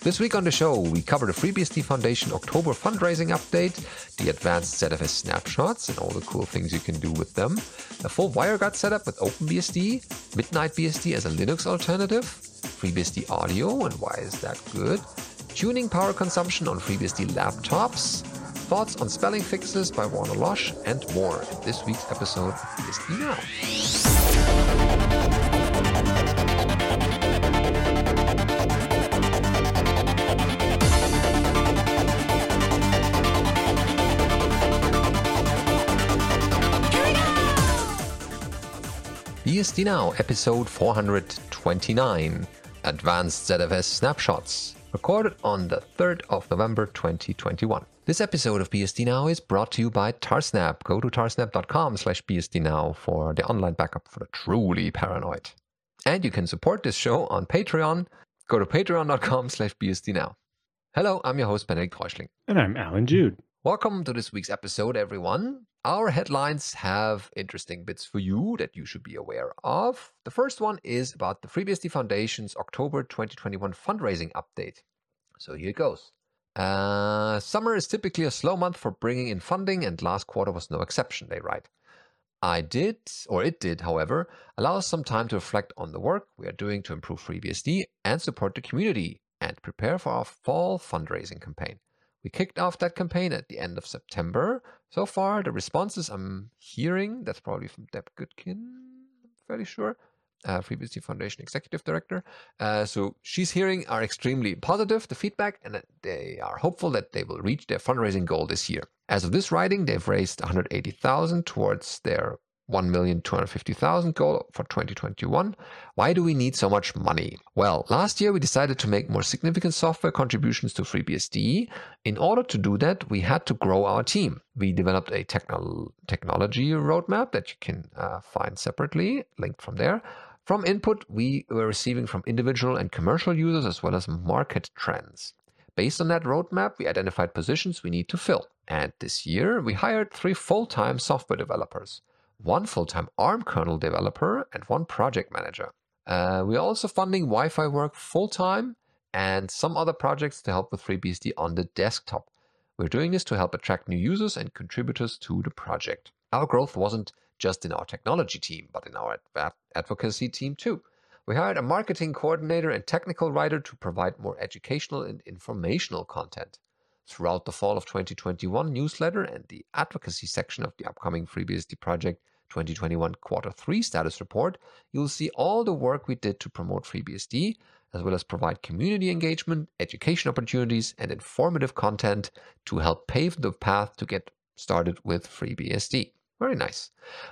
This week on the show, we cover the FreeBSD Foundation October fundraising update, the advanced ZFS snapshots and all the cool things you can do with them, a full WireGuard setup with OpenBSD, Midnight BSD as a Linux alternative, FreeBSD audio and why is that good, tuning power consumption on FreeBSD laptops, thoughts on spelling fixes by Warner Losh, and more. In this week's episode of BSD Now. BSD Now, episode 429 Advanced ZFS Snapshots, recorded on the 3rd of November 2021. This episode of BSD Now is brought to you by Tarsnap. Go to tarsnap.com slash BSD Now for the online backup for the truly paranoid. And you can support this show on Patreon. Go to patreon.com slash BSD Now. Hello, I'm your host, Benedict Reuschling. And I'm Alan Jude. Welcome to this week's episode, everyone. Our headlines have interesting bits for you that you should be aware of. The first one is about the FreeBSD Foundation's October 2021 fundraising update. So here it goes. Uh, summer is typically a slow month for bringing in funding, and last quarter was no exception, they write. I did, or it did, however, allow us some time to reflect on the work we are doing to improve FreeBSD and support the community and prepare for our fall fundraising campaign. We kicked off that campaign at the end of September. So far, the responses I'm hearing, that's probably from Deb Goodkin, I'm fairly sure, uh, FreeBSD Foundation Executive Director. Uh, so she's hearing are extremely positive, the feedback, and they are hopeful that they will reach their fundraising goal this year. As of this writing, they've raised 180,000 towards their 1,250,000 goal for 2021. Why do we need so much money? Well, last year we decided to make more significant software contributions to FreeBSD. In order to do that, we had to grow our team. We developed a techno- technology roadmap that you can uh, find separately, linked from there. From input we were receiving from individual and commercial users as well as market trends. Based on that roadmap, we identified positions we need to fill. And this year, we hired three full time software developers one full-time ARM kernel developer, and one project manager. Uh, we're also funding Wi-Fi work full-time and some other projects to help with FreeBSD on the desktop. We're doing this to help attract new users and contributors to the project. Our growth wasn't just in our technology team, but in our advocacy team too. We hired a marketing coordinator and technical writer to provide more educational and informational content. Throughout the fall of 2021 newsletter and the advocacy section of the upcoming FreeBSD project 2021 quarter 3 status report, you'll see all the work we did to promote FreeBSD, as well as provide community engagement, education opportunities, and informative content to help pave the path to get started with FreeBSD. Very nice.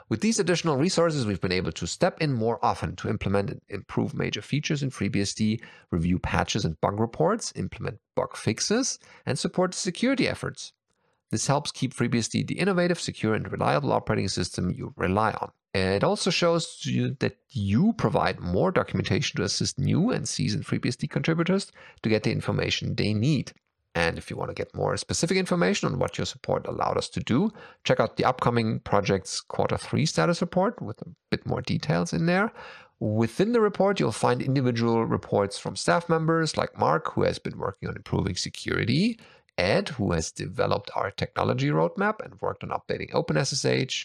With these additional resources, we've been able to step in more often to implement and improve major features in FreeBSD, review patches and bug reports, implement bug fixes, and support security efforts. This helps keep FreeBSD the innovative, secure, and reliable operating system you rely on. It also shows you that you provide more documentation to assist new and seasoned FreeBSD contributors to get the information they need. And if you want to get more specific information on what your support allowed us to do, check out the upcoming project's quarter three status report with a bit more details in there. Within the report, you'll find individual reports from staff members like Mark, who has been working on improving security, Ed, who has developed our technology roadmap and worked on updating OpenSSH,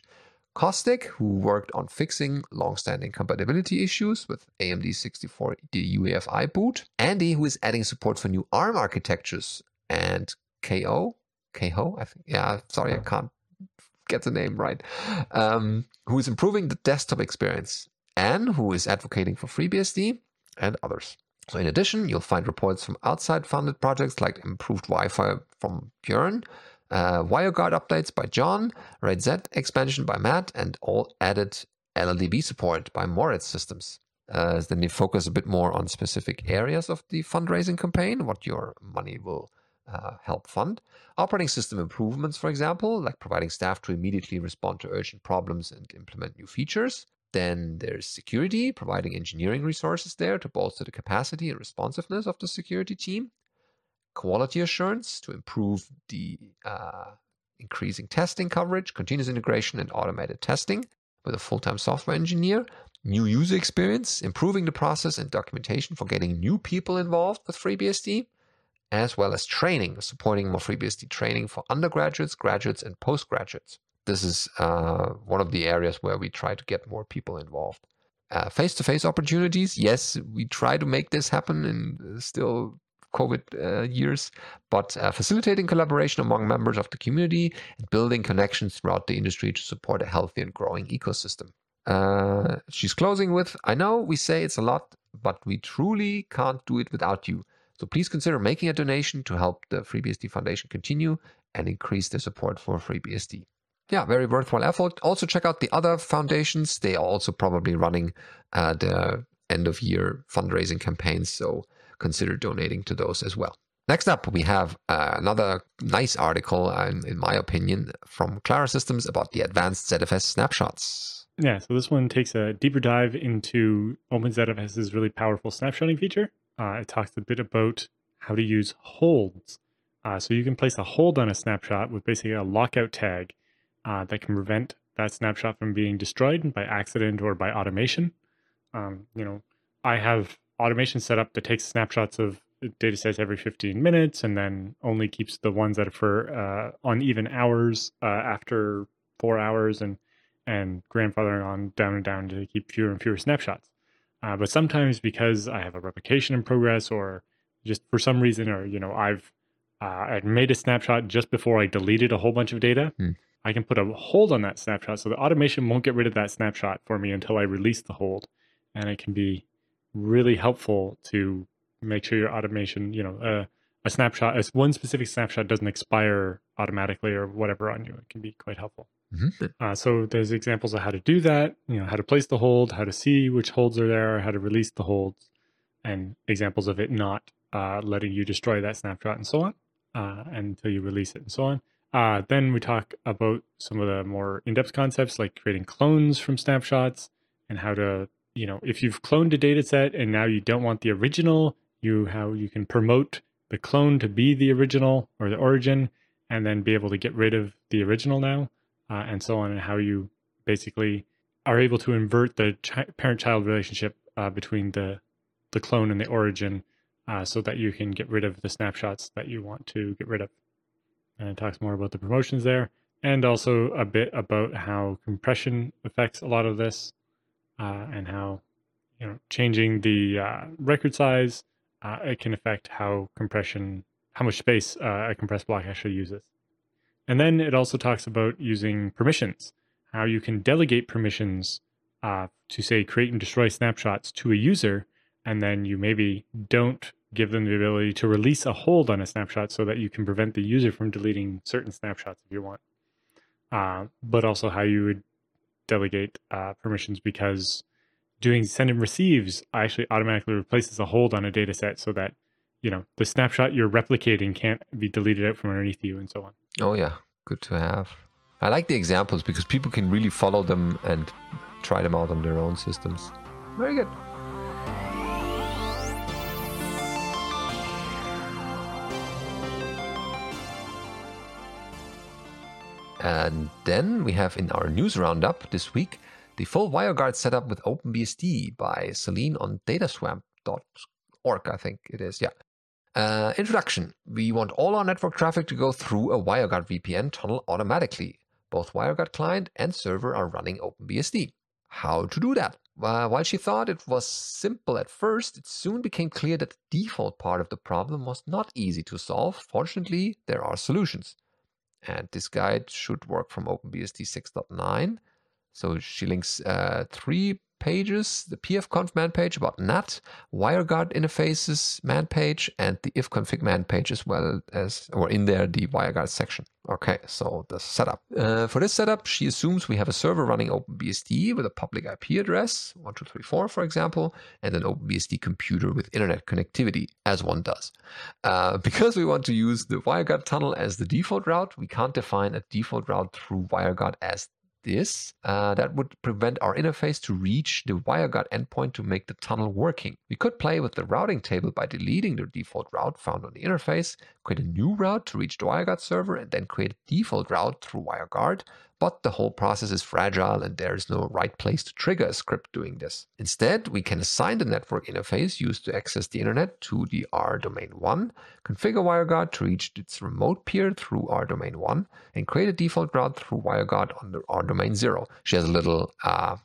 Kostik, who worked on fixing long-standing compatibility issues with AMD 64 UEFI boot, Andy, who is adding support for new ARM architectures and KO, KO, I think. Yeah, sorry, I can't get the name right. Um, who is improving the desktop experience, Anne, who is advocating for FreeBSD, and others. So, in addition, you'll find reports from outside funded projects like improved Wi Fi from Björn, uh, WireGuard updates by John, RAID-Z expansion by Matt, and all added LLDB support by Moritz Systems. Uh, then you focus a bit more on specific areas of the fundraising campaign, what your money will uh, help fund. Operating system improvements, for example, like providing staff to immediately respond to urgent problems and implement new features. Then there's security, providing engineering resources there to bolster the capacity and responsiveness of the security team. Quality assurance to improve the uh, increasing testing coverage, continuous integration, and automated testing with a full time software engineer. New user experience, improving the process and documentation for getting new people involved with FreeBSD as well as training, supporting more FreeBSD training for undergraduates, graduates, and postgraduates. This is uh, one of the areas where we try to get more people involved. Face to face opportunities, yes, we try to make this happen in still COVID uh, years, but uh, facilitating collaboration among members of the community and building connections throughout the industry to support a healthy and growing ecosystem. Uh, she's closing with I know we say it's a lot, but we truly can't do it without you. So please consider making a donation to help the FreeBSD Foundation continue and increase the support for FreeBSD. Yeah, very worthwhile effort. Also, check out the other foundations. They are also probably running uh, the end of year fundraising campaigns. So consider donating to those as well. Next up, we have uh, another nice article, um, in my opinion, from Klara Systems about the advanced ZFS snapshots. Yeah, so this one takes a deeper dive into OpenZFS's really powerful snapshotting feature. Uh, it talks a bit about how to use holds. Uh, so you can place a hold on a snapshot with basically a lockout tag uh, that can prevent that snapshot from being destroyed by accident or by automation. Um, you know, I have automation set up that takes snapshots of data sets every 15 minutes and then only keeps the ones that are for uh, uneven hours uh, after four hours and and grandfathering on down and down to keep fewer and fewer snapshots. Uh, but sometimes because I have a replication in progress or just for some reason or you know I've uh, I made a snapshot just before I deleted a whole bunch of data. Hmm. I can put a hold on that snapshot so the automation won't get rid of that snapshot for me until I release the hold. And it can be really helpful to make sure your automation, you know, uh, a snapshot, as one specific snapshot doesn't expire automatically or whatever on you. It can be quite helpful. Mm-hmm. Uh, so there's examples of how to do that, you know, how to place the hold, how to see which holds are there, how to release the holds, and examples of it not uh, letting you destroy that snapshot and so on uh, until you release it and so on. Uh, then we talk about some of the more in-depth concepts like creating clones from snapshots and how to you know, if you've cloned a data set and now you don't want the original, you how you can promote the clone to be the original or the origin, and then be able to get rid of the original now, uh, and so on, and how you basically are able to invert the chi- parent-child relationship uh, between the the clone and the origin, uh, so that you can get rid of the snapshots that you want to get rid of. And it talks more about the promotions there, and also a bit about how compression affects a lot of this uh, and how you know changing the uh, record size uh, it can affect how compression how much space a compressed block actually uses and then it also talks about using permissions how you can delegate permissions uh, to say create and destroy snapshots to a user and then you maybe don't give them the ability to release a hold on a snapshot so that you can prevent the user from deleting certain snapshots if you want. Uh, but also how you would delegate uh, permissions because doing send and receives actually automatically replaces a hold on a data set so that you know the snapshot you're replicating can't be deleted out from underneath you and so on. Oh yeah. Good to have. I like the examples because people can really follow them and try them out on their own systems. Very good. And then we have in our news roundup this week the full WireGuard setup with OpenBSD by Solène on dataswamp.org, I think it is. Yeah. Uh, introduction. We want all our network traffic to go through a WireGuard VPN tunnel automatically. Both WireGuard client and server are running OpenBSD. How to do that? Uh, while she thought it was simple at first, it soon became clear that the default part of the problem was not easy to solve. Fortunately, there are solutions. And this guide should work from OpenBSD 6.9. So she links uh, three pages, the pfconf man page about NAT, WireGuard interfaces man page, and the ifconfig man page as well as, or in there, the WireGuard section. Okay, so the setup. Uh, for this setup, she assumes we have a server running OpenBSD with a public IP address, 1234 for example, and an OpenBSD computer with internet connectivity, as one does. Uh, because we want to use the WireGuard tunnel as the default route, we can't define a default route through WireGuard as this, uh, that would prevent our interface to reach the WireGuard endpoint to make the tunnel working. We could play with the routing table by deleting the default route found on the interface, create a new route to reach the WireGuard server, and then create a default route through WireGuard. But the whole process is fragile and there is no right place to trigger a script doing this. Instead, we can assign the network interface used to access the internet to the rdomain 1, configure WireGuard to reach its remote peer through rdomain 1, and create a default route through WireGuard on the rdomain 0. She has a little uh,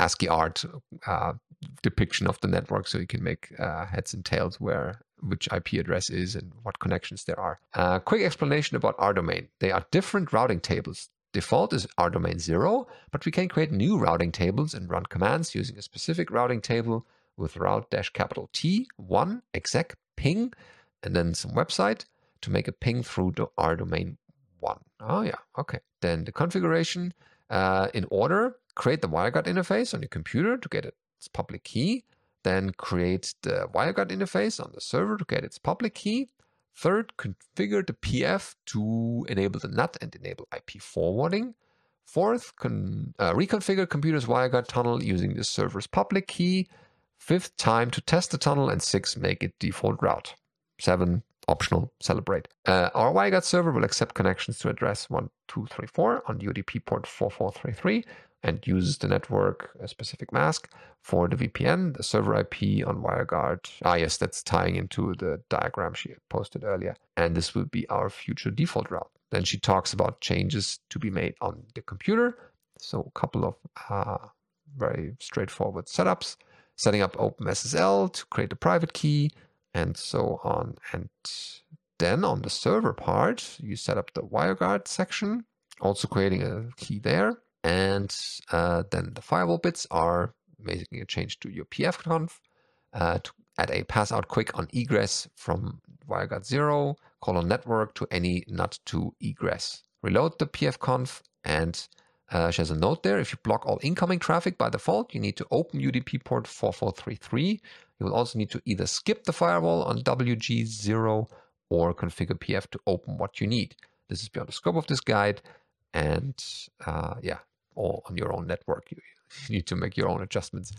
ASCII art uh, depiction of the network so you can make uh, heads and tails where which IP address is and what connections there are. Uh, quick explanation about rdomain. They are different routing tables. Default is rdomain 0, but we can create new routing tables and run commands using a specific routing table with route dash capital T, 1, exec, ping, and then some website to make a ping through the rdomain 1. Oh, yeah, okay. Then the configuration uh, in order, create the WireGuard interface on your computer to get its public key then create the WireGuard interface on the server to get its public key. Third, configure the PF to enable the NAT and enable IP forwarding. Fourth, con- uh, reconfigure computer's WireGuard tunnel using the server's public key. Fifth, time to test the tunnel. And six, make it default route. Seven, optional, celebrate. Uh, our WireGuard server will accept connections to address 1234 on UDP port 4433 and uses the network specific mask for the VPN, the server IP on WireGuard. Ah, yes, that's tying into the diagram she posted earlier. And this will be our future default route. Then she talks about changes to be made on the computer. So a couple of uh, very straightforward setups, setting up OpenSSL to create a private key, and so on. And then on the server part, you set up the WireGuard section, also creating a key there and uh, then the firewall bits are making a change to your pfconf uh, to add a pass out quick on egress from WireGuard 0, colon network to any nat-to egress. Reload the pfconf and uh, she has a note there. If you block all incoming traffic by default, you need to open UDP port 4433. You will also need to either skip the firewall on WG0 or configure PF to open what you need. This is beyond the scope of this guide. And uh, yeah, or on your own network. You, you need to make your own adjustments.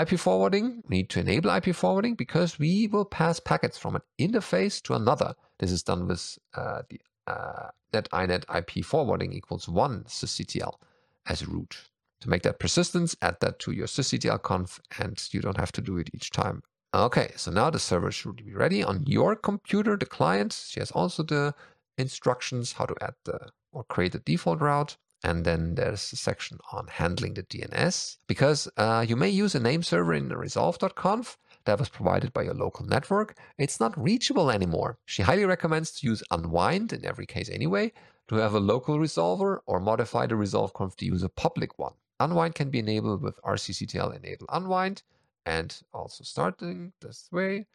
IP forwarding, we need to enable IP forwarding because we will pass packets from an interface to another. This is done with uh, the uh, net inet IP forwarding equals one sysctl as a root. To make that persistence, add that to your sysctl conf and you don't have to do it each time. Okay, so now the server should be ready on your computer, the client. She has also the instructions how to add the or create the default route. And then there's a section on handling the DNS because uh, you may use a name server in resolv.conf that was provided by your local network. It's not reachable anymore. She highly recommends to use unwind in every case anyway, to have a local resolver or modify the resolv conf to use a public one. Unwind can be enabled with rcctl enable unwind and also starting this way.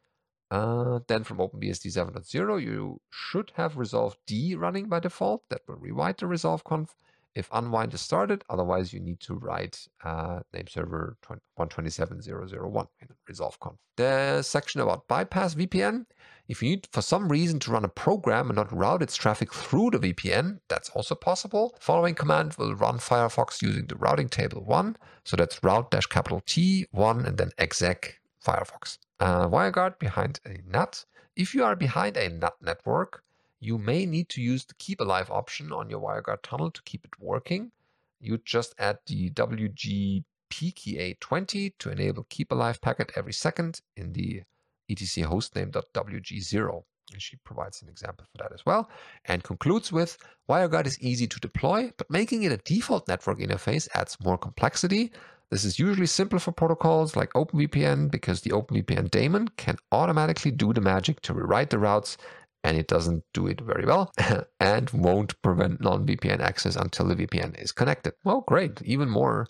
Uh, then from OpenBSD 7.0, you should have resolvd running by default. That will rewrite the resolv conf if unwind is started. Otherwise, you need to write uh, name server 127.0.0.1 in resolv conf. The section about bypass VPN. If you need for some reason to run a program and not route its traffic through the VPN, that's also possible. following command will run Firefox using the routing table 1. So that's route dash capital T 1 and then exec Firefox. Uh, WireGuard behind a NAT. If you are behind a NAT network, you may need to use the keep alive option on your WireGuard tunnel to keep it working. You just add the WG PKA20 to enable keep alive packet every second in the etc hostname.wg0. And she provides an example for that as well. And concludes with WireGuard is easy to deploy, but making it a default network interface adds more complexity. This is usually simple for protocols like OpenVPN because the OpenVPN daemon can automatically do the magic to rewrite the routes and it doesn't do it very well and won't prevent non-VPN access until the VPN is connected. Well, great. Even more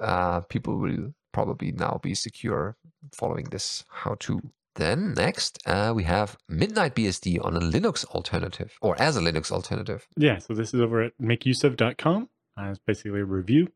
uh, people will probably now be secure following this how-to. Then next, uh, we have Midnight BSD on a Linux alternative or as a Linux alternative. Yeah, so this is over at makeuseof.com. Uh, it's basically a review.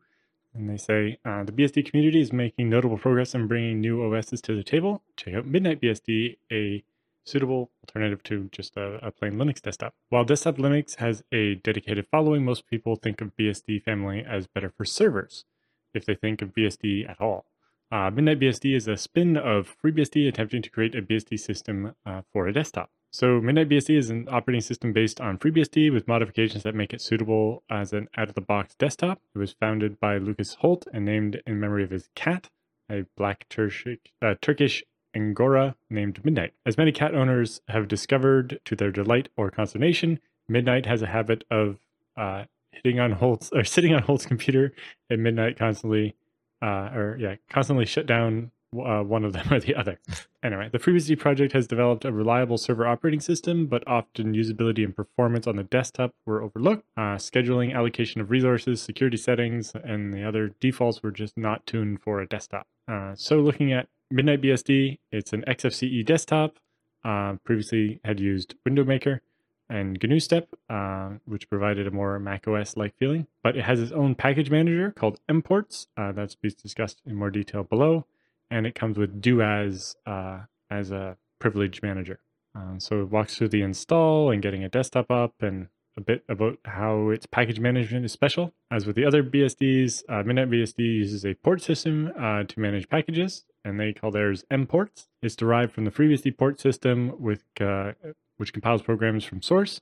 And they say uh, the BSD community is making notable progress in bringing new OSs to the table. Check out Midnight BSD, a suitable alternative to just a, a, plain Linux desktop. While desktop Linux has a dedicated following, most people think of BSD family as better for servers, if they think of BSD at all. Uh, Midnight BSD is a spin of FreeBSD attempting to create a BSD system uh, for a desktop. So Midnight BSD is an operating system based on FreeBSD with modifications that make it suitable as an out-of-the-box desktop. It was founded by Lucas Holt and named in memory of his cat, a black Turkish, uh, Turkish Angora named Midnight. As many cat owners have discovered to their delight or consternation, Midnight has a habit of uh, hitting on Holt's or sitting on Holt's computer at midnight constantly, uh, or yeah, constantly shut down uh, one of them or the other. Anyway, the FreeBSD project has developed a reliable server operating system, but often usability and performance on the desktop were overlooked. Uh, scheduling, allocation of resources, security settings, and the other defaults were just not tuned for a desktop. Uh, so, looking at Midnight BSD, it's an XFCE desktop. Uh, previously had used Window Maker and GNUstep, uh, which provided a more macOS like feeling. But it has its own package manager called Mports. Uh, that's discussed in more detail below. And it comes with DoAS uh, as a privilege manager. Uh, so it walks through the install and getting a desktop up and a bit about how its package management is special. As with the other BSDs, uh, Midnight BSD uses a port system uh, to manage packages, and they call theirs mports. It's derived from the FreeBSD port system with uh, which compiles programs from source,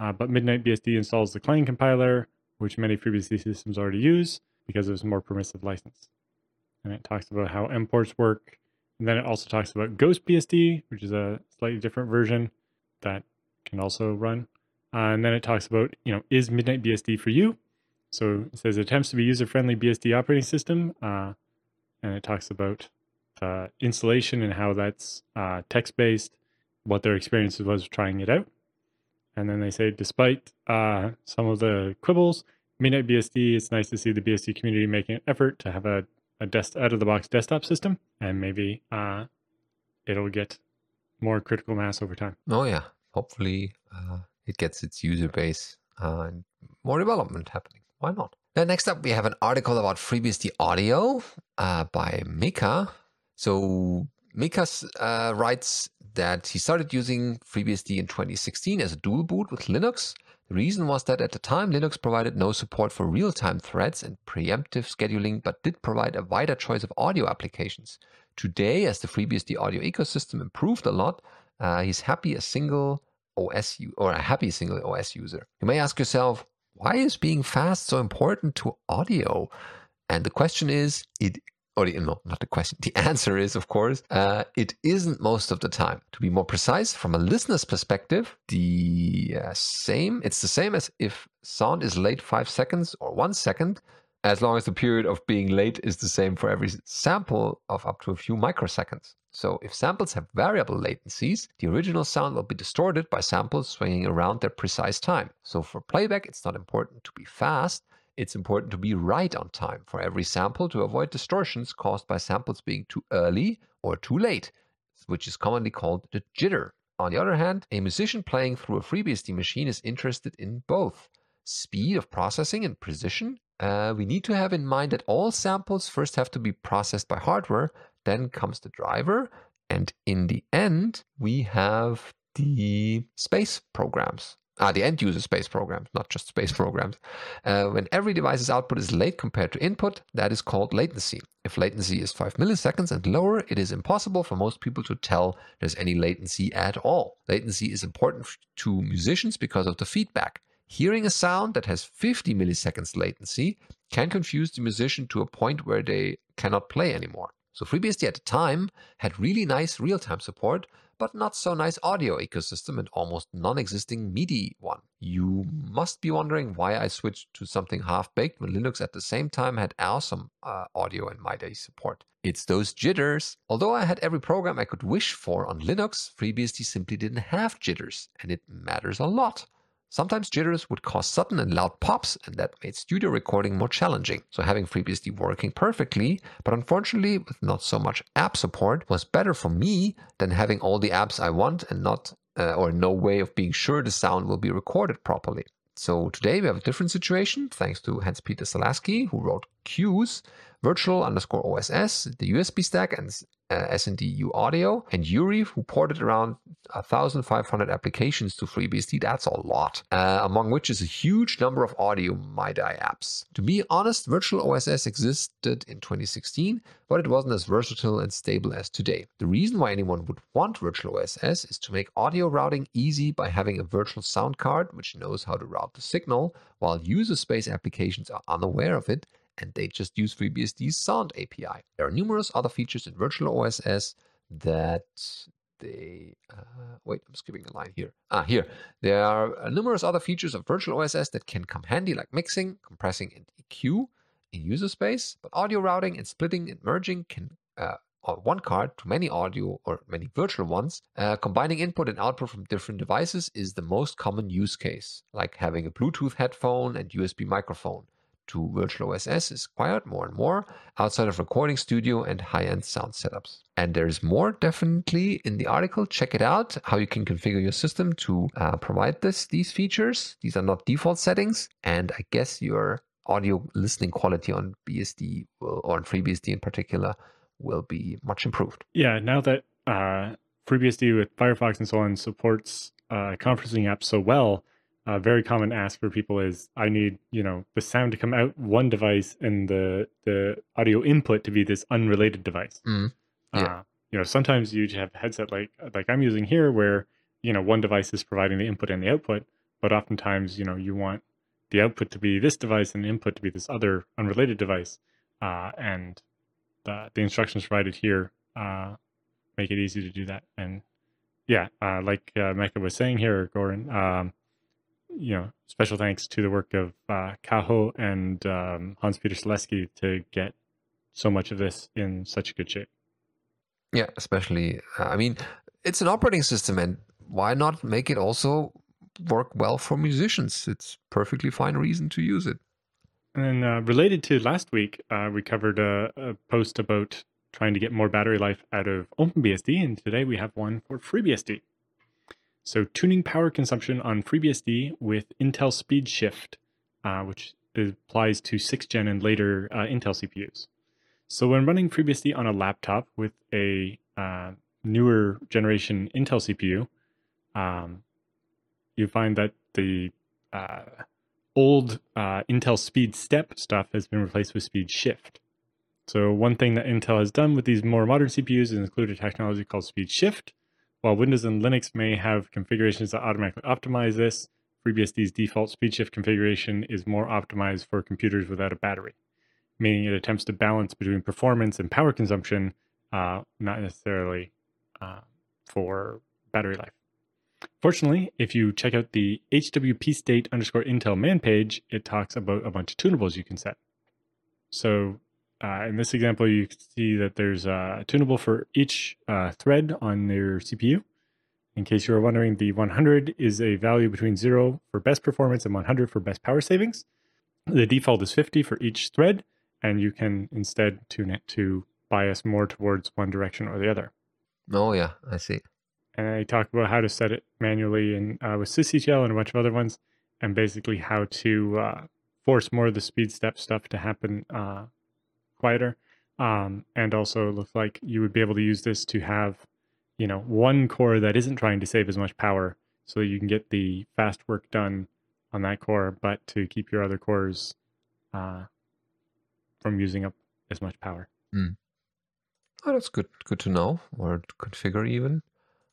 uh, but Midnight BSD installs the Clang compiler, which many FreeBSD systems already use because it's a more permissive license. And it talks about how mports work. And then it also talks about GhostBSD, which is a slightly different version that can also run. Uh, and then it talks about, you know, is Midnight BSD for you? So it says it attempts to be user-friendly BSD operating system, uh, and it talks about uh, installation and how that's uh, text-based, what their experience was trying it out. And then they say, despite uh, some of the quibbles, Midnight BSD, it's nice to see the BSD community making an effort to have a, a desk out of the box desktop system, and maybe uh, it'll get more critical mass over time. Oh yeah, hopefully uh, it gets its user base and more development happening. Why not? Then next up, we have an article about FreeBSD audio by Mika. So Mikas uh, writes that he started using FreeBSD in 2016 as a dual boot with Linux. The reason was that at the time, Linux provided no support for real time threads and preemptive scheduling, but did provide a wider choice of audio applications. Today, as the FreeBSD audio ecosystem improved a lot, uh, he's happy a single OS u- or a happy single OS user. You may ask yourself, why is being fast so important to audio? And the question is, it or the, no, not the question. The answer is, of course, uh, it isn't most of the time. To be more precise, from a listener's perspective, the uh, same. It's the same as if sound is late five seconds or one second, as long as the period of being late is the same for every sample of up to a few microseconds. So if samples have variable latencies, the original sound will be distorted by samples swinging around their precise time. So for playback, it's not important to be fast, it's important to be right on time for every sample to avoid distortions caused by samples being too early or too late, which is commonly called the jitter. On the other hand, a musician playing through a FreeBSD machine is interested in both speed of processing and precision. Uh, we need to have in mind that all samples first have to be processed by hardware, then comes the driver, and in the end, we have the space programs Ah, the end user space programs, not just space programs. Uh, when every device's output is late compared to input, that is called latency. If latency is 5 milliseconds and lower, it is impossible for most people to tell there's any latency at all. Latency is important to musicians because of the feedback. Hearing a sound that has 50 milliseconds latency can confuse the musician to a point where they cannot play anymore. So FreeBSD at the time had really nice real-time support, but not so nice audio ecosystem and almost non-existing MIDI one. You must be wondering why I switched to something half-baked when Linux at the same time had awesome uh, audio and MIDI support. It's those jitters. Although I had every program I could wish for on Linux, FreeBSD simply didn't have jitters, and it matters a lot. Sometimes jitters would cause sudden and loud pops, and that made studio recording more challenging. So having FreeBSD working perfectly, but unfortunately with not so much app support, was better for me than having all the apps I want and not uh, or no way of being sure the sound will be recorded properly. So today we have a different situation thanks to Hans Petter Selasky, who wrote cuse, Virtual underscore OSS, the USB stack, and uh, SNDU audio, and Yuri, who ported around 1,500 applications to FreeBSD. That's a lot, uh, among which is a huge number of audio MIDI apps. To be honest, Virtual OSS existed in 2016, but it wasn't as versatile and stable as today. The reason why anyone would want Virtual OSS is to make audio routing easy by having a virtual sound card which knows how to route the signal, while user space applications are unaware of it and they just use FreeBSD's sound API. There are numerous other features in Virtual OSS that they uh, wait i'm skipping a line here. Ah here. There are uh, numerous other features of virtual oss that can come handy like mixing compressing and eq in user space but audio routing and splitting and merging can uh, on one card to many audio or many virtual ones uh, combining input and output from different devices is the most common use case like having a bluetooth headphone and usb microphone to virtual OSS is acquired more and more outside of recording studio and high-end sound setups. And there's more definitely in the article. Check it out, how you can configure your system to uh, provide this these features. These are not default settings. And I guess your audio listening quality on BSD will, or on FreeBSD in particular will be much improved. Yeah, now that uh, FreeBSD with Firefox and so on supports uh, conferencing apps so well, a very common ask for people is I need, you know, the sound to come out one device and the the audio input to be this unrelated device. Mm. Yeah. Uh, you know, sometimes you have a headset like like I'm using here where, you know, one device is providing the input and the output, but oftentimes, you know, you want the output to be this device and the input to be this other unrelated device. Uh, and the, the instructions provided here uh, make it easy to do that. And yeah, uh, like uh, Mecca was saying here, Goran, um, you know, special thanks to the work of uh, Cajo and um, Hans Petter Selasky to get so much of this in such good shape. Yeah, especially, uh, I mean, it's an operating system, and why not make it also work well for musicians? It's perfectly fine reason to use it. And uh, related to last week, uh, we covered a, a, post about trying to get more battery life out of OpenBSD, and today we have one for FreeBSD. So tuning power consumption on FreeBSD with Intel Speed Shift, uh, which applies to 6th gen and later uh, Intel CPUs. So when running FreeBSD on a laptop with a uh, newer generation Intel CPU, um, you find that the uh, old uh, Intel Speed Step stuff has been replaced with Speed Shift. So one thing that Intel has done with these more modern CPUs is include a technology called Speed Shift, while Windows and Linux may have configurations that automatically optimize this, FreeBSD's default speed shift configuration is more optimized for computers without a battery, meaning it attempts to balance between performance and power consumption, uh, not necessarily uh, for battery life. Fortunately, if you check out the HWP state underscore Intel man page, it talks about a bunch of tunables you can set. So uh, in this example, you can see that there's a tunable for each uh, thread on your CPU. In case you were wondering, the 100 is a value between 0 for best performance and 100 for best power savings. The default is 50 for each thread, and you can instead tune it to bias more towards one direction or the other. Oh, yeah, I see. And I talk about how to set it manually and uh, with sysctl and a bunch of other ones, and basically how to uh, force more of the speed step stuff to happen uh, quieter. Um, and also, looks like you would be able to use this to have, you know, one core that isn't trying to save as much power, so you can get the fast work done on that core, but to keep your other cores uh, from using up as much power. Mm. Oh, that's good. Good to know, or to configure even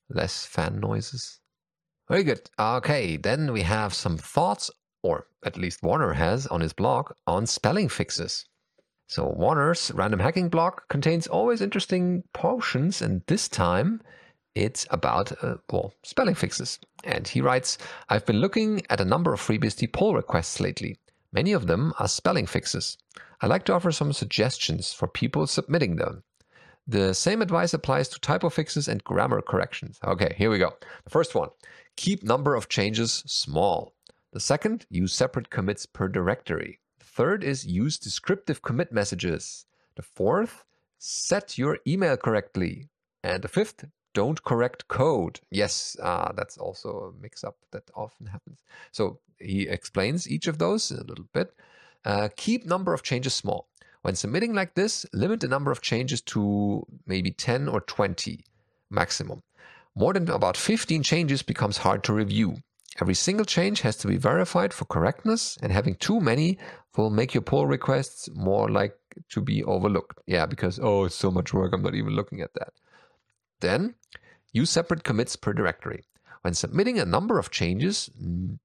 less fan noises. Very good. Okay, then we have some thoughts, or at least Warner has on his blog on spelling fixes. So Warner's random hacking blog contains always interesting portions, and this time it's about uh, well spelling fixes. And he writes, "I've been looking at a number of FreeBSD pull requests lately. Many of them are spelling fixes. I'd like to offer some suggestions for people submitting them." The same advice applies to typo fixes and grammar corrections. Okay, here we go. The first one keep number of changes small. The second, use separate commits per directory. Third is use descriptive commit messages. The fourth, set your email correctly. And the fifth, don't correct code. Yes, uh, that's also a mix up that often happens. So he explains each of those a little bit. Uh, keep number of changes small. When submitting like this, limit the number of changes to maybe 10 or 20 maximum. More than about 15 changes becomes hard to review. Every single change has to be verified for correctness, and having too many will make your pull requests more like to be overlooked. Yeah, because, oh, it's so much work, I'm not even looking at that. Then, use separate commits per directory. When submitting a number of changes,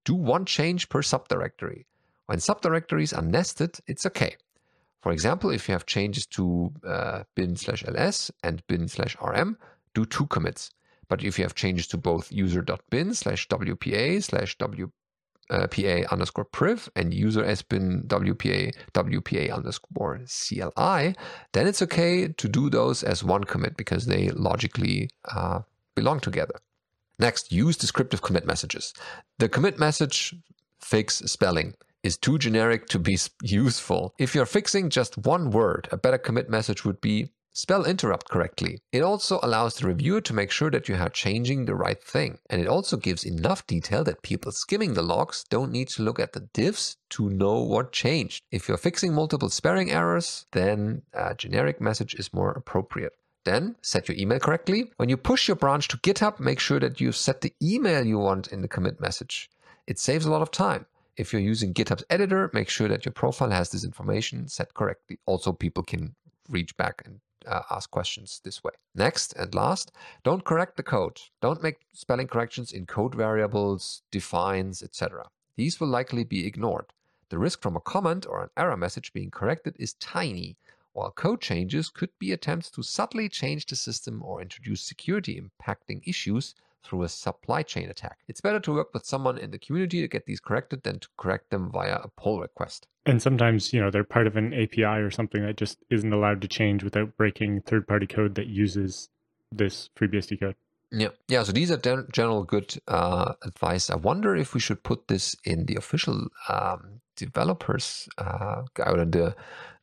do one change per subdirectory. When subdirectories are nested, it's okay. For example, if you have changes to uh, bin slash ls and bin slash rm, do two commits. But if you have changes to both user.bin slash wpa slash wpa underscore priv and user sbin wpa wpa underscore cli, then it's okay to do those as one commit because they logically uh, belong together. Next, use descriptive commit messages. The commit message fix spelling is too generic to be useful. If you're fixing just one word, a better commit message would be spell interrupt correctly. It also allows the reviewer to make sure that you are changing the right thing. And it also gives enough detail that people skimming the logs don't need to look at the diffs to know what changed. If you're fixing multiple spelling errors, then a generic message is more appropriate. Then set your email correctly. When you push your branch to GitHub, make sure that you've set the email you want in the commit message. It saves a lot of time. If you're using GitHub's editor, make sure that your profile has this information set correctly. Also, people can reach back and uh, ask questions this way. Next and last, don't correct the code. Don't make spelling corrections in code variables, defines, etc. These will likely be ignored. The risk from a comment or an error message being corrected is tiny, while code changes could be attempts to subtly change the system or introduce security impacting issues through a supply chain attack. It's better to work with someone in the community to get these corrected than to correct them via a pull request. And sometimes, you know, they're part of an API or something that just isn't allowed to change without breaking third party code that uses this FreeBSD code. Yeah, yeah. So these are general good uh, advice. I wonder if we should put this in the official um, developers uh, guide and the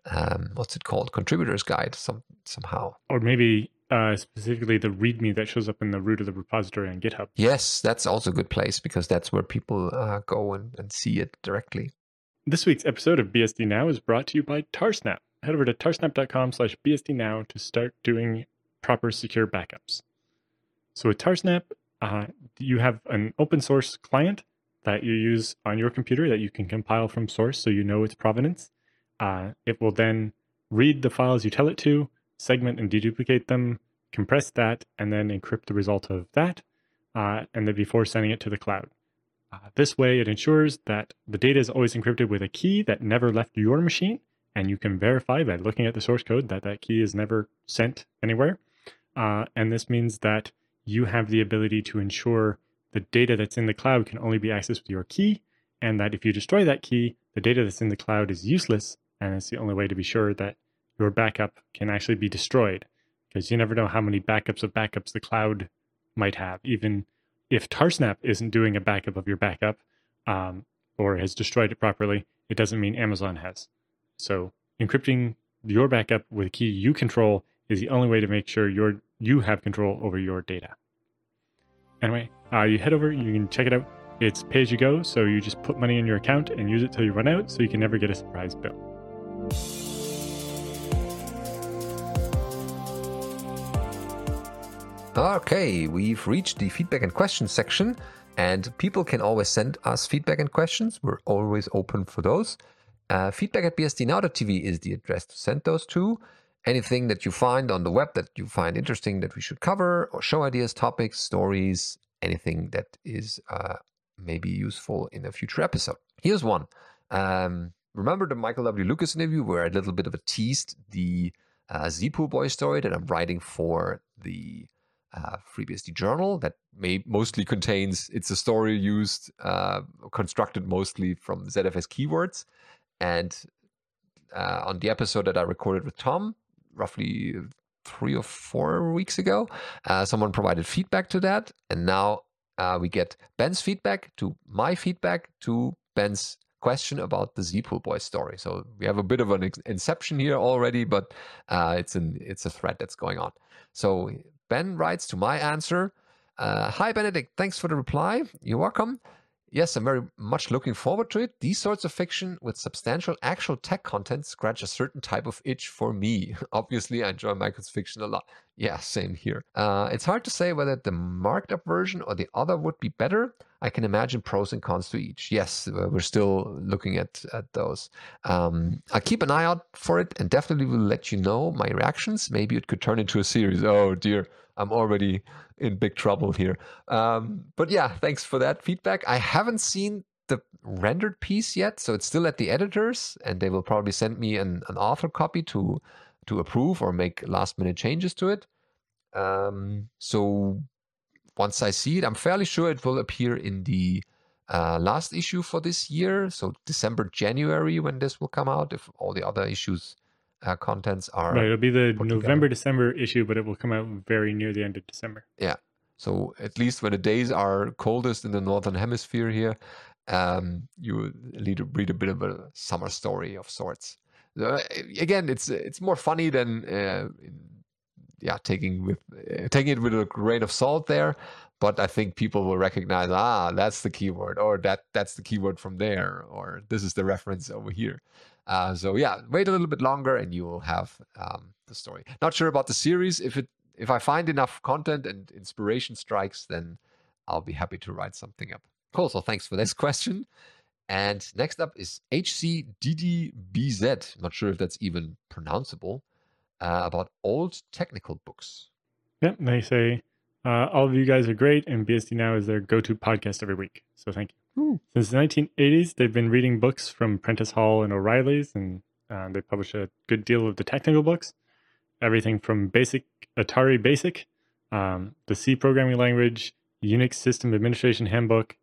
um, what's it called, contributors guide, some somehow. Or maybe uh, specifically the README that shows up in the root of the repository on GitHub. Yes, that's also a good place because that's where people uh, go and, and see it directly. This week's episode of BSD Now is brought to you by Tarsnap. Head over to tarsnap.com slash bsdnow to start doing proper secure backups. So with Tarsnap, uh, you have an open source client that you use on your computer that you can compile from source so you know its provenance. Uh, it will then read the files you tell it to, segment and deduplicate them, compress that, and then encrypt the result of that, uh, and then before sending it to the cloud. Uh, this way, it ensures that the data is always encrypted with a key that never left your machine, and you can verify by looking at the source code that that key is never sent anywhere. Uh, and this means that you have the ability to ensure the data that's in the cloud can only be accessed with your key, and that if you destroy that key, the data that's in the cloud is useless, and it's the only way to be sure that your backup can actually be destroyed because you never know how many backups of backups the cloud might have. Even if Tarsnap isn't doing a backup of your backup um, or has destroyed it properly, it doesn't mean Amazon has. So encrypting your backup with a key you control is the only way to make sure you you have control over your data. Anyway, uh, you head over, you can check it out. It's pay as you go, so you just put money in your account and use it till you run out, so you can never get a surprise bill. Okay, we've reached the feedback and questions section, and people can always send us feedback and questions. We're always open for those. Uh, feedback at bsdnow.tv is the address to send those to. Anything that you find on the web that you find interesting that we should cover, or show ideas, topics, stories, anything that is uh, maybe useful in a future episode. Here's one. Um, remember the Michael W. Lucas interview where I a little bit of a teased the uh, Boy story that I'm writing for the uh, FreeBSD journal that may mostly contains it's a story used uh, constructed mostly from ZFS keywords, and uh, on the episode that I recorded with Tom, roughly three or four weeks ago, uh, someone provided feedback to that, and now uh, we get Ben's feedback to my feedback to Ben's question about the Z-Pool Boy story. So we have a bit of an inception here already, but uh, it's an it's a thread that's going on. So Ben writes to my answer uh, Hi, Benedict. Thanks for the reply. You're welcome. yes, I'm very much looking forward to it. These sorts of fiction with substantial actual tech content scratch a certain type of itch for me. Obviously, I enjoy Michael's fiction a lot. Yeah, same here. Uh, it's hard to say whether the marked up version or the other would be better. I can imagine pros and cons to each. Yes, we're still looking at, at those. Um, I'll keep an eye out for it and definitely will let you know my reactions. Maybe it could turn into a series. Oh dear, I'm already in big trouble here. Um, but yeah, thanks for that feedback. I haven't seen the rendered piece yet, so it's still at the editors, and they will probably send me an, an author copy to to approve or make last minute changes to it. Um, so once I see it, I'm fairly sure it will appear in the uh, last issue for this year, so December, January when this will come out. If all the other issues uh, contents are Right, it'll be the November together. December issue, but it will come out very near the end of December. Yeah. So at least when the days are coldest in the northern hemisphere here, um, you read, read a bit of a summer story of sorts. Uh, again, it's it's more funny than uh, yeah taking with uh, taking it with a grain of salt there. But I think people will recognize ah that's the keyword or that that's the keyword from there or this is the reference over here. Uh, so yeah, wait a little bit longer and you will have um, the story. Not sure about the series. If it if I find enough content and inspiration strikes, then I'll be happy to write something up. Cool. So thanks for this question. And next up is HCDDBZ. Not sure if that's even pronounceable. Uh, about old technical books. Yep, they say uh, all of you guys are great, and BSD Now is their go-to podcast every week. So thank you. Ooh. Since the 1980s, they've been reading books from Prentice Hall and O'Reilly's, and uh, they publish a good deal of the technical books. Everything from basic Atari Basic, um, the C programming language, Unix System Administration Handbook,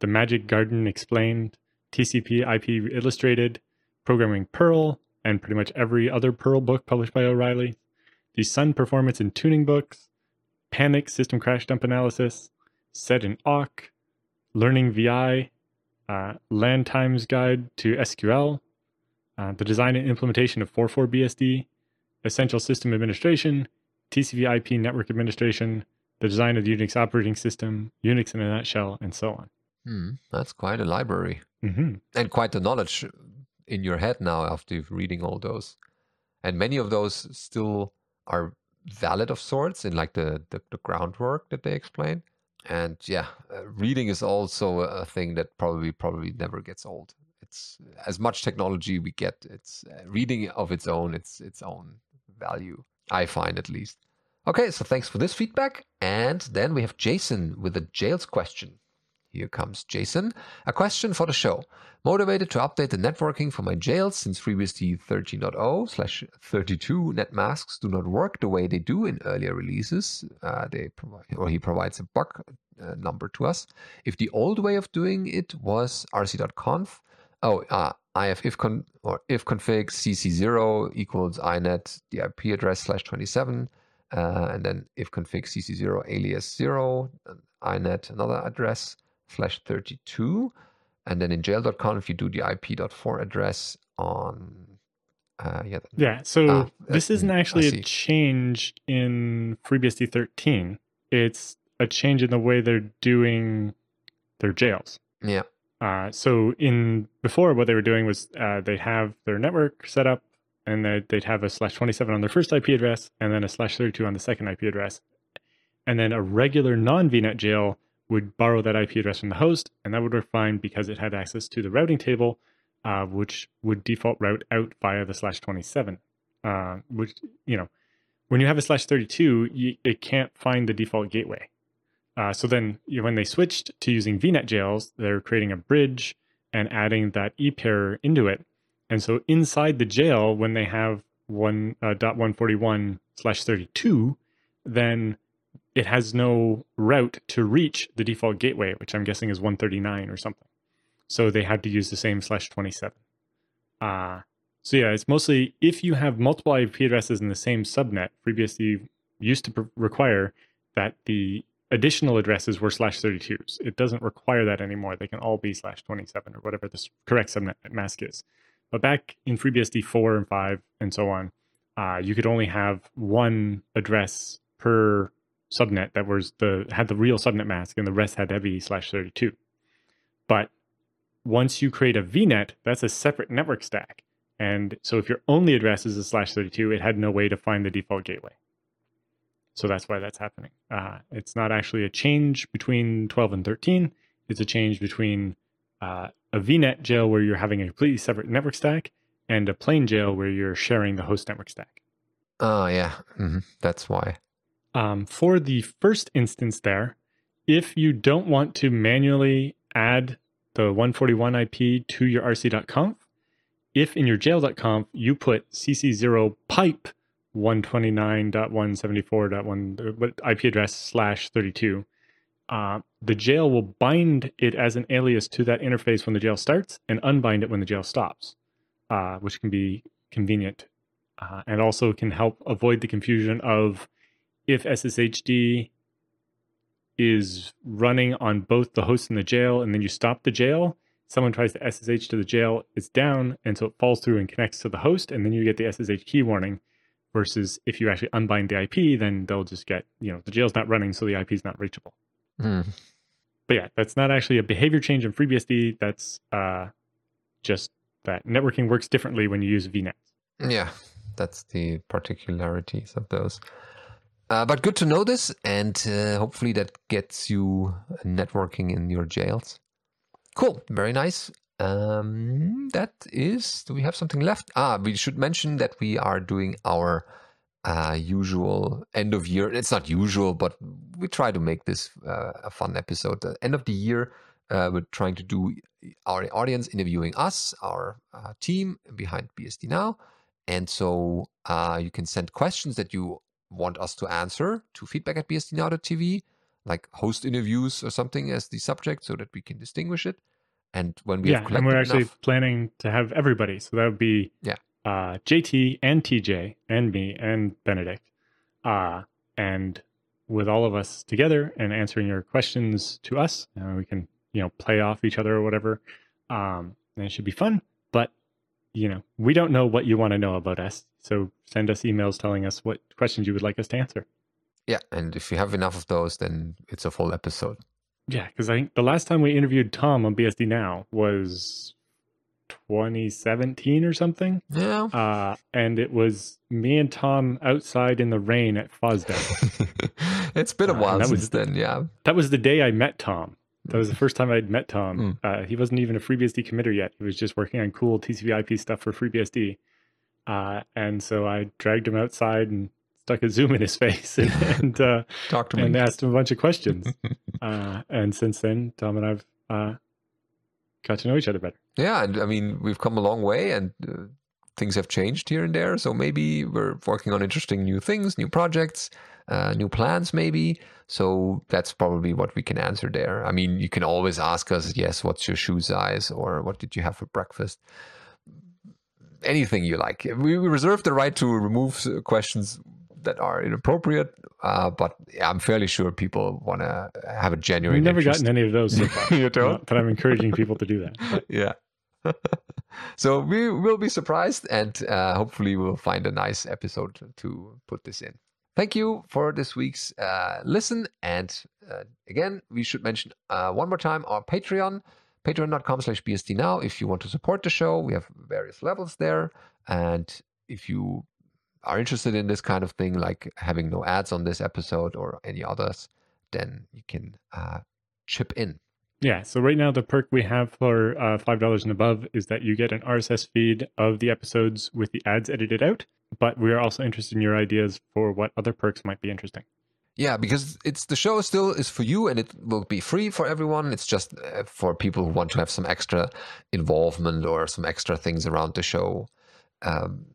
the Magic Garden Explained, TCP IP Illustrated, Programming Perl, and pretty much every other Perl book published by O'Reilly. The Sun Performance and Tuning books, Panic System Crash Dump Analysis, Sed and Awk, Learning VI, uh, LAN Times Guide to SQL, uh, the design and implementation of 4.4 BSD, Essential System Administration, TCP IP Network Administration, the design of the Unix operating system, Unix in a nutshell, and so on. Hmm, that's quite a library hmm and quite the knowledge in your head now after reading all those. And many of those still are valid of sorts in like the, the, the groundwork that they explain. And yeah, uh, reading is also a thing that probably probably never gets old. It's as much technology we get. It's uh, reading of its own. It's its own value. I find at least. Okay, so thanks for this feedback. And then we have Jason with a jails question. Here comes Jason. A question for the show. Motivated to update the networking for my jails since FreeBSD 13.0 slash 32 net masks do not work the way they do in earlier releases. Uh, they provide, or he provides a bug uh, number to us. If the old way of doing it was rc.conf, oh, uh, if if con or ifconfig cc0 equals inet the IP address slash 27, uh, and then ifconfig cc0 alias 0 inet another address slash 32 and then in jail.conf you do the ip4 address on uh yeah Yeah, so Ah, this uh, isn't mm, actually a change in FreeBSD 13. It's a change in the way they're doing their jails. yeah Uh, so in before, what they were doing was uh, they'd have their network set up, and they'd, they'd have a slash 27 on their first IP address, and then a slash 32 on the second IP address, and then a regular non VNet jail would borrow that IP address from the host, and that would work fine because it had access to the routing table, uh, which would default route out via the slash 27. Uh, which you know, when you have a slash 32, you, it can't find the default gateway. Uh, so then, you when they switched to using VNet jails, they're creating a bridge and adding that e pair into it. And so inside the jail, when they have one uh, dot one forty one slash thirty two, then it has no route to reach the default gateway, which I'm guessing is one thirty nine or something. So they had to use the same slash twenty seven. Uh, so yeah, it's mostly if you have multiple IP addresses in the same subnet. FreeBSD used to require that the additional addresses were slash 32s. It doesn't require that anymore. They can all be slash 27 or whatever the correct subnet mask is. But back in FreeBSD 4 and 5 and so on, uh, you could only have one address per subnet that was the had the real subnet mask, and the rest had be slash 32. But once you create a VNet, that's a separate network stack. And so if your only address is a slash 32, it had no way to find the default gateway. So that's why that's happening. Uh, it's not actually a change between 12 and 13. It's a change between uh, a VNet jail where you're having a completely separate network stack and a plain jail where you're sharing the host network stack. Oh, yeah. hmm That's why. Um, for the first instance there, if you don't want to manually add the 141 IP to your rc.conf, if in your jail.conf you put cc0 pipe 129.174.1 IP address slash 32, uh, the jail will bind it as an alias to that interface when the jail starts and unbind it when the jail stops, uh, which can be convenient uh, and also can help avoid the confusion of if SSHD is running on both the host and the jail, and then you stop the jail, someone tries to SSH to the jail, it's down, and so it falls through and connects to the host, and then you get the SSH key warning. Versus if you actually unbind the IP, then they'll just get, you know, the jail's not running, so the IP is not reachable. Mm. But yeah, that's not actually a behavior change in FreeBSD. That's uh, just that networking works differently when you use VNet. Yeah, that's the particularities of those. Uh, but good to know this, and uh, hopefully that gets you networking in your jails. Cool, very nice. Um, that is. Do we have something left? Ah, we should mention that we are doing our uh, usual end of year. It's not usual, but we try to make this uh, a fun episode. The end of the year, uh, we're trying to do our audience interviewing us, our uh, team behind BSD Now. And so uh, you can send questions that you want us to answer to feedback at bsdnow.tv, like host interviews or something as the subject so that we can distinguish it. And when we yeah, have and we're actually enough, planning to have everybody. So that would be Yeah. uh, JT and TJ and me and Benedict, uh, and with all of us together and answering your questions to us, uh, we can you know play off each other or whatever. Um, and it should be fun. You know, we don't know what you want to know about us, so send us emails telling us what questions you would like us to answer. yeah, and if you have enough of those, then it's a full episode. Yeah, because I think the last time we interviewed Tom on BSD Now was 2017 or something. Yeah. Uh, and it was me and Tom outside in the rain at FOSDEM. it's been a Uh, while that since was- then, yeah. that was the day I met Tom. That was the first time I'd met Tom. Uh, he wasn't even a FreeBSD committer yet. He was just working on cool TCP/IP stuff for FreeBSD. Uh, and so I dragged him outside and stuck a Zoom in his face and and, uh, Talk to him and asked him a bunch of questions. uh, and since then, Tom and I've uh, got to know each other better. Yeah, and I mean, we've come a long way and uh, things have changed here and there. So maybe we're working on interesting new things, new projects, uh, new plans, maybe. So that's probably what we can answer there. I mean, you can always ask us, yes, what's your shoe size or what did you have for breakfast? Anything you like. We we reserve the right to remove questions that are inappropriate, uh, but I'm fairly sure people want to have a genuine We've never interest. gotten any of those so far. You don't? But I'm encouraging people to do that. But yeah. so we will be surprised and uh, hopefully we'll find a nice episode to put this in. Thank you for this week's uh, listen. And uh, again, we should mention uh, one more time our Patreon, patreon.com slash BSD now. If you want to support the show, we have various levels there. And if you are interested in this kind of thing, like having no ads on this episode or any others, then you can uh, chip in. Yeah. So right now, the perk we have for uh, five dollars and above is that you get an RSS feed of the episodes with the ads edited out. But we are also interested in your ideas for what other perks might be interesting. Yeah, because it's the show still is for you and it will be free for everyone. It's just uh, for people who want to have some extra involvement or some extra things around the show. Um,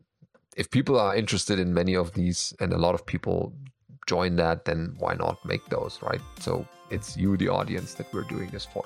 if people are interested in many of these and a lot of people join that, then why not make those, right? So it's you, the audience, that we're doing this for.